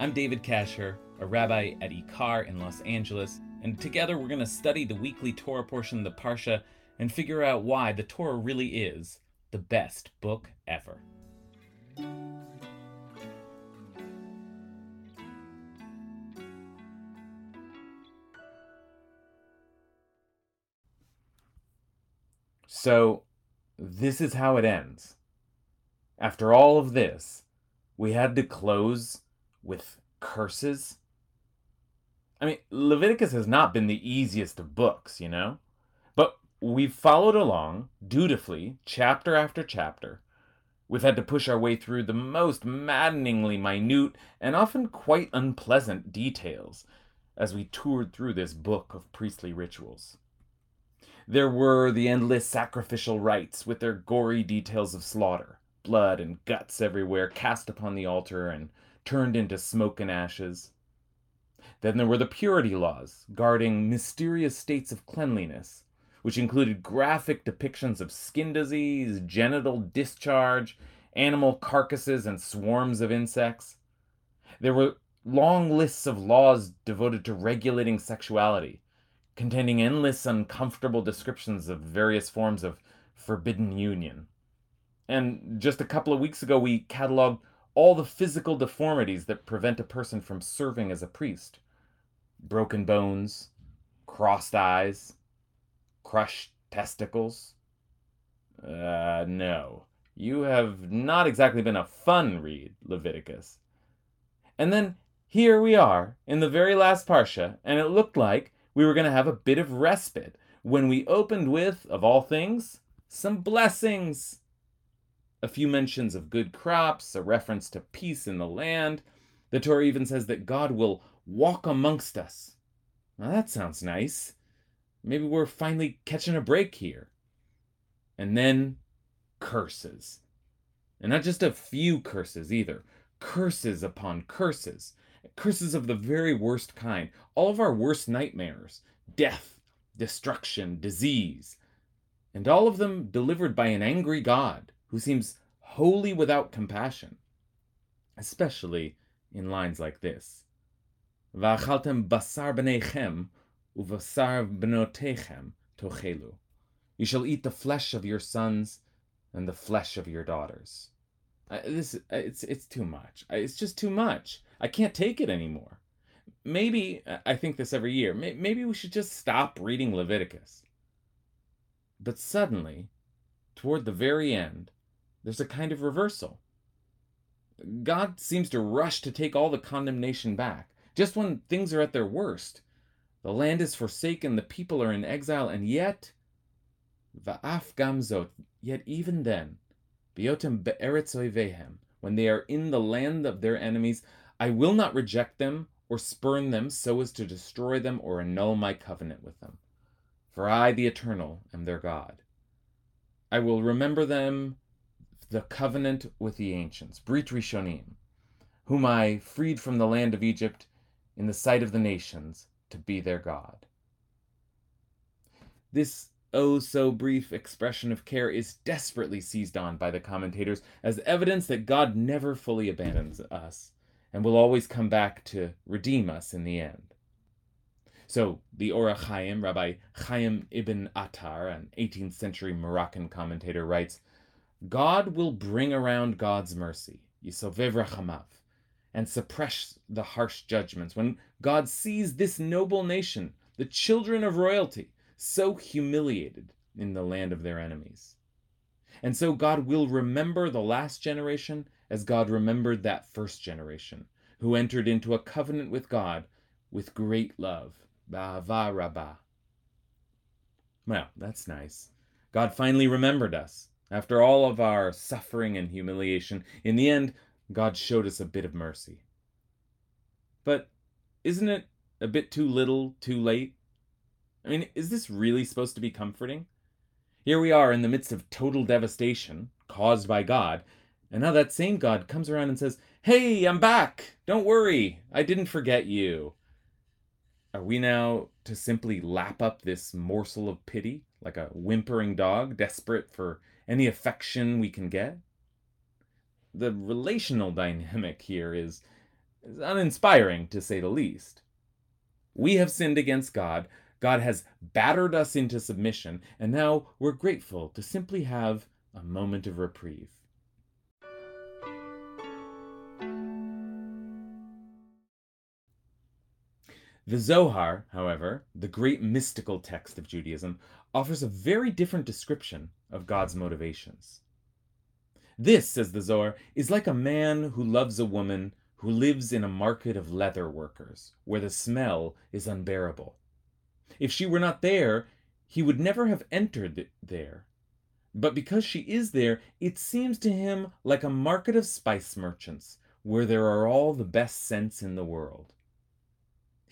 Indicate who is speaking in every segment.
Speaker 1: I'm David Kasher, a rabbi at Ikar in Los Angeles, and together we're going to study the weekly Torah portion of the Parsha and figure out why the Torah really is the best book ever. So, this is how it ends. After all of this, we had to close with curses. I mean, Leviticus has not been the easiest of books, you know? But we've followed along dutifully, chapter after chapter. We've had to push our way through the most maddeningly minute and often quite unpleasant details as we toured through this book of priestly rituals. There were the endless sacrificial rites with their gory details of slaughter, blood and guts everywhere cast upon the altar and turned into smoke and ashes. Then there were the purity laws, guarding mysterious states of cleanliness, which included graphic depictions of skin disease, genital discharge, animal carcasses, and swarms of insects. There were long lists of laws devoted to regulating sexuality, containing endless uncomfortable descriptions of various forms of forbidden union. And just a couple of weeks ago, we cataloged all the physical deformities that prevent a person from serving as a priest broken bones, crossed eyes, crushed testicles. Uh, no. You have not exactly been a fun read, Leviticus. And then here we are in the very last Parsha, and it looked like we were going to have a bit of respite when we opened with, of all things, some blessings. A few mentions of good crops, a reference to peace in the land. The Torah even says that God will walk amongst us. Now that sounds nice. Maybe we're finally catching a break here. And then curses. And not just a few curses either. Curses upon curses curses of the very worst kind, all of our worst nightmares death, destruction, disease, and all of them delivered by an angry God who seems wholly without compassion, especially in lines like this. Va'achaltem basar b'neichem uvasar b'notechem tochelu. You shall eat the flesh of your sons and the flesh of your daughters. Uh, this uh, it's it's too much. Uh, it's just too much. I can't take it anymore. Maybe, uh, I think this every year, maybe we should just stop reading Leviticus. But suddenly, toward the very end, there's a kind of reversal. God seems to rush to take all the condemnation back, just when things are at their worst. The land is forsaken, the people are in exile, and yet, va'af gamzot, yet even then, biotem be'eretz vehem, when they are in the land of their enemies, I will not reject them or spurn them so as to destroy them or annul my covenant with them. For I, the Eternal, am their God. I will remember them the covenant with the ancients, Brit Rishonim, whom I freed from the land of Egypt in the sight of the nations to be their God. This oh so brief expression of care is desperately seized on by the commentators as evidence that God never fully abandons us and will always come back to redeem us in the end. So, the Or Chaim, Rabbi Chaim ibn Attar, an 18th century Moroccan commentator, writes God will bring around God's mercy, Yisovev Rachamav, and suppress the harsh judgments when God sees this noble nation, the children of royalty, so humiliated in the land of their enemies. And so God will remember the last generation as God remembered that first generation, who entered into a covenant with God with great love. Ba'ava rabbah. Well, that's nice. God finally remembered us. After all of our suffering and humiliation, in the end, God showed us a bit of mercy. But isn't it a bit too little, too late? I mean, is this really supposed to be comforting? Here we are in the midst of total devastation caused by God, and now that same God comes around and says, Hey, I'm back! Don't worry, I didn't forget you. Are we now to simply lap up this morsel of pity like a whimpering dog desperate for any affection we can get? The relational dynamic here is, is uninspiring, to say the least. We have sinned against God, God has battered us into submission, and now we're grateful to simply have a moment of reprieve. The Zohar, however, the great mystical text of Judaism, offers a very different description of God's motivations. This, says the Zohar, is like a man who loves a woman who lives in a market of leather workers, where the smell is unbearable. If she were not there, he would never have entered there. But because she is there, it seems to him like a market of spice merchants, where there are all the best scents in the world.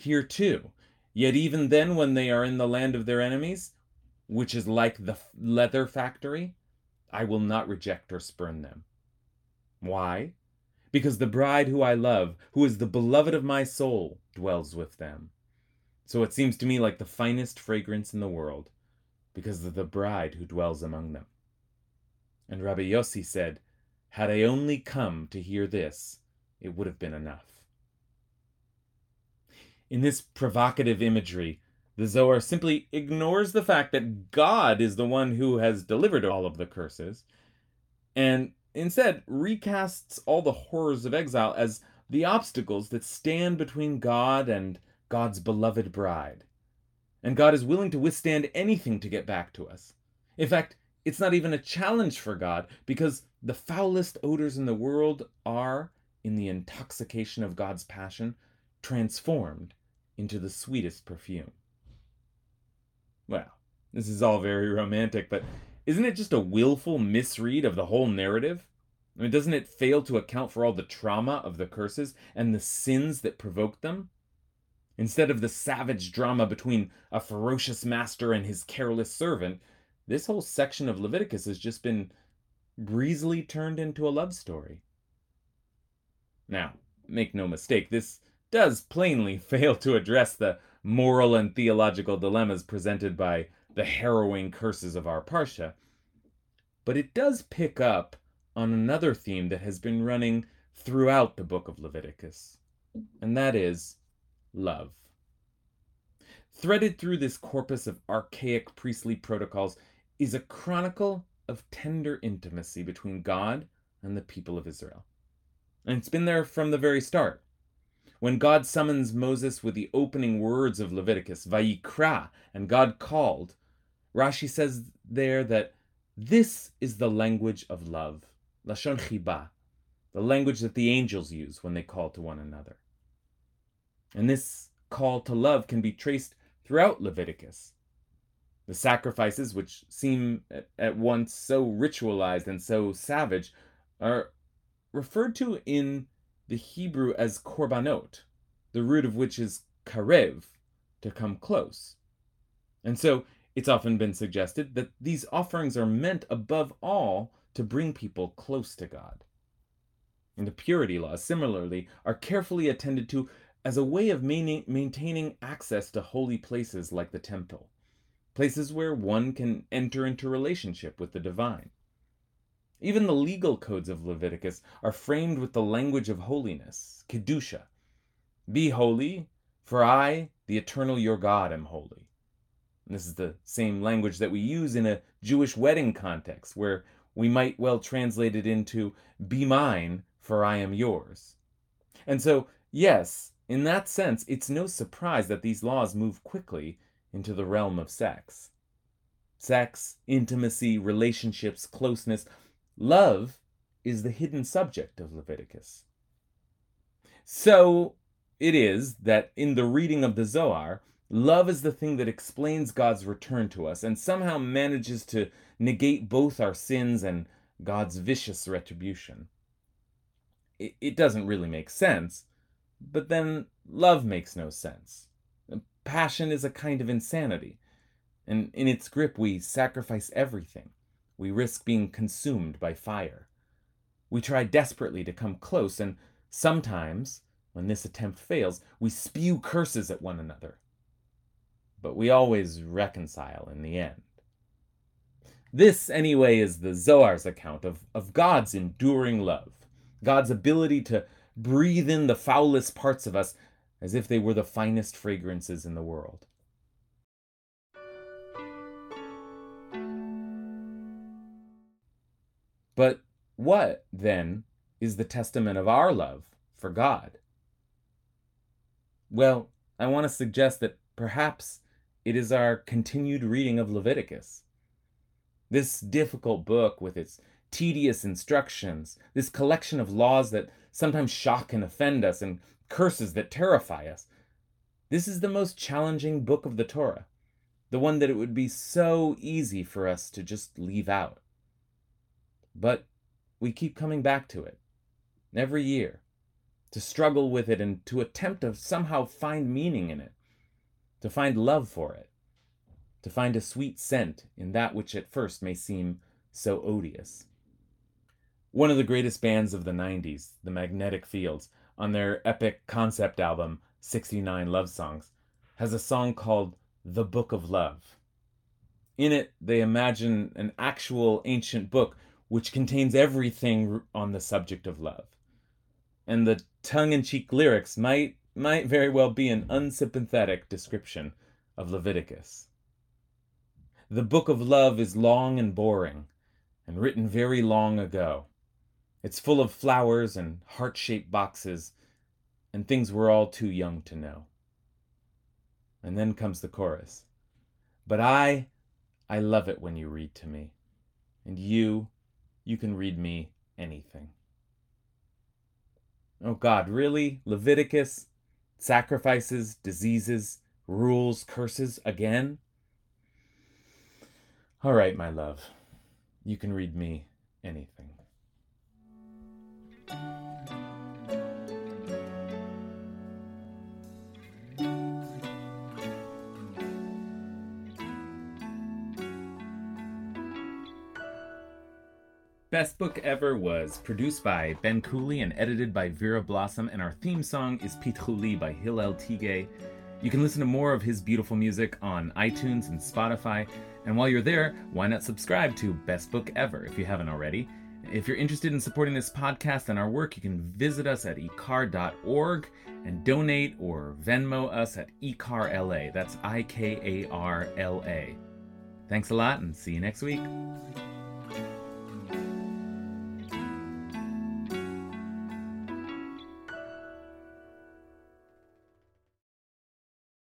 Speaker 1: Here too, yet even then, when they are in the land of their enemies, which is like the leather factory, I will not reject or spurn them. Why? Because the bride who I love, who is the beloved of my soul, dwells with them. So it seems to me like the finest fragrance in the world, because of the bride who dwells among them. And Rabbi Yossi said, Had I only come to hear this, it would have been enough. In this provocative imagery, the Zohar simply ignores the fact that God is the one who has delivered all of the curses, and instead recasts all the horrors of exile as the obstacles that stand between God and God's beloved bride. And God is willing to withstand anything to get back to us. In fact, it's not even a challenge for God because the foulest odors in the world are, in the intoxication of God's passion, transformed into the sweetest perfume. Well, this is all very romantic, but isn't it just a willful misread of the whole narrative? I mean, doesn't it fail to account for all the trauma of the curses and the sins that provoked them? Instead of the savage drama between a ferocious master and his careless servant, this whole section of Leviticus has just been breezily turned into a love story. Now, make no mistake, this does plainly fail to address the moral and theological dilemmas presented by the harrowing curses of our Parsha, but it does pick up on another theme that has been running throughout the book of Leviticus, and that is love. Threaded through this corpus of archaic priestly protocols is a chronicle of tender intimacy between God and the people of Israel. And it's been there from the very start. When God summons Moses with the opening words of Leviticus, Vayikra, and God called, Rashi says there that this is the language of love, Lashon Chiba, the language that the angels use when they call to one another. And this call to love can be traced throughout Leviticus. The sacrifices, which seem at once so ritualized and so savage, are referred to in the Hebrew as korbanot, the root of which is karev, to come close. And so it's often been suggested that these offerings are meant above all to bring people close to God. And the purity laws, similarly, are carefully attended to as a way of maintaining access to holy places like the temple, places where one can enter into relationship with the divine. Even the legal codes of Leviticus are framed with the language of holiness, Kedusha. Be holy, for I, the eternal your God, am holy. And this is the same language that we use in a Jewish wedding context, where we might well translate it into, Be mine, for I am yours. And so, yes, in that sense, it's no surprise that these laws move quickly into the realm of sex. Sex, intimacy, relationships, closeness, love is the hidden subject of Leviticus. So it is that in the reading of the Zohar, love is the thing that explains God's return to us and somehow manages to negate both our sins and God's vicious retribution. It, it doesn't really make sense, But then love makes no sense. Passion is a kind of insanity, and in its grip we sacrifice everything. We risk being consumed by fire. We try desperately to come close, and sometimes, when this attempt fails, we spew curses at one another. But we always reconcile in the end. This, anyway, is the Zohar's account of, of God's enduring love, God's ability to breathe in the foulest parts of us as if they were the finest fragrances in the world. But what, then, is the testament of our love for God? Well, I want to suggest that perhaps it is our continued reading of Leviticus. This difficult book, with its tedious instructions, this collection of laws that sometimes shock and offend us, and curses that terrify us, this is the most challenging book of the Torah, the one that it would be so easy for us to just leave out. But we keep coming back to it every year to struggle with it and to attempt to somehow find meaning in it, to find love for it, to find a sweet scent in that which at first may seem so odious. One of the greatest bands of the 90s, the Magnetic Fields, on their epic concept album, 69 Love Songs, has a song called The Book of Love. In it, they imagine an actual ancient book which contains everything on the subject of love. And the tongue-in-cheek lyrics might might very well be an unsympathetic description of Leviticus. The book of love is long and boring, and written very long ago. It's full of flowers and heart-shaped boxes, and things we're all too young to know. And then comes the chorus. But I, I love it when you read to me, and you, you can read me anything. Oh God, really? Leviticus? Sacrifices, diseases, rules, curses again? All right, my love. You can read me anything. Best Book Ever was produced by Ben Cooley and edited by Vera Blossom, and our theme song is Pitchouli by Hillel Tigay. You can listen to more of his beautiful music on iTunes and Spotify, and while you're there, why not subscribe to Best Book Ever if you haven't already? If you're interested in supporting this podcast and our work, you can visit us at ikar.org and donate or Venmo us at ikarla. That's I K A R L A. Thanks a lot and see you next week.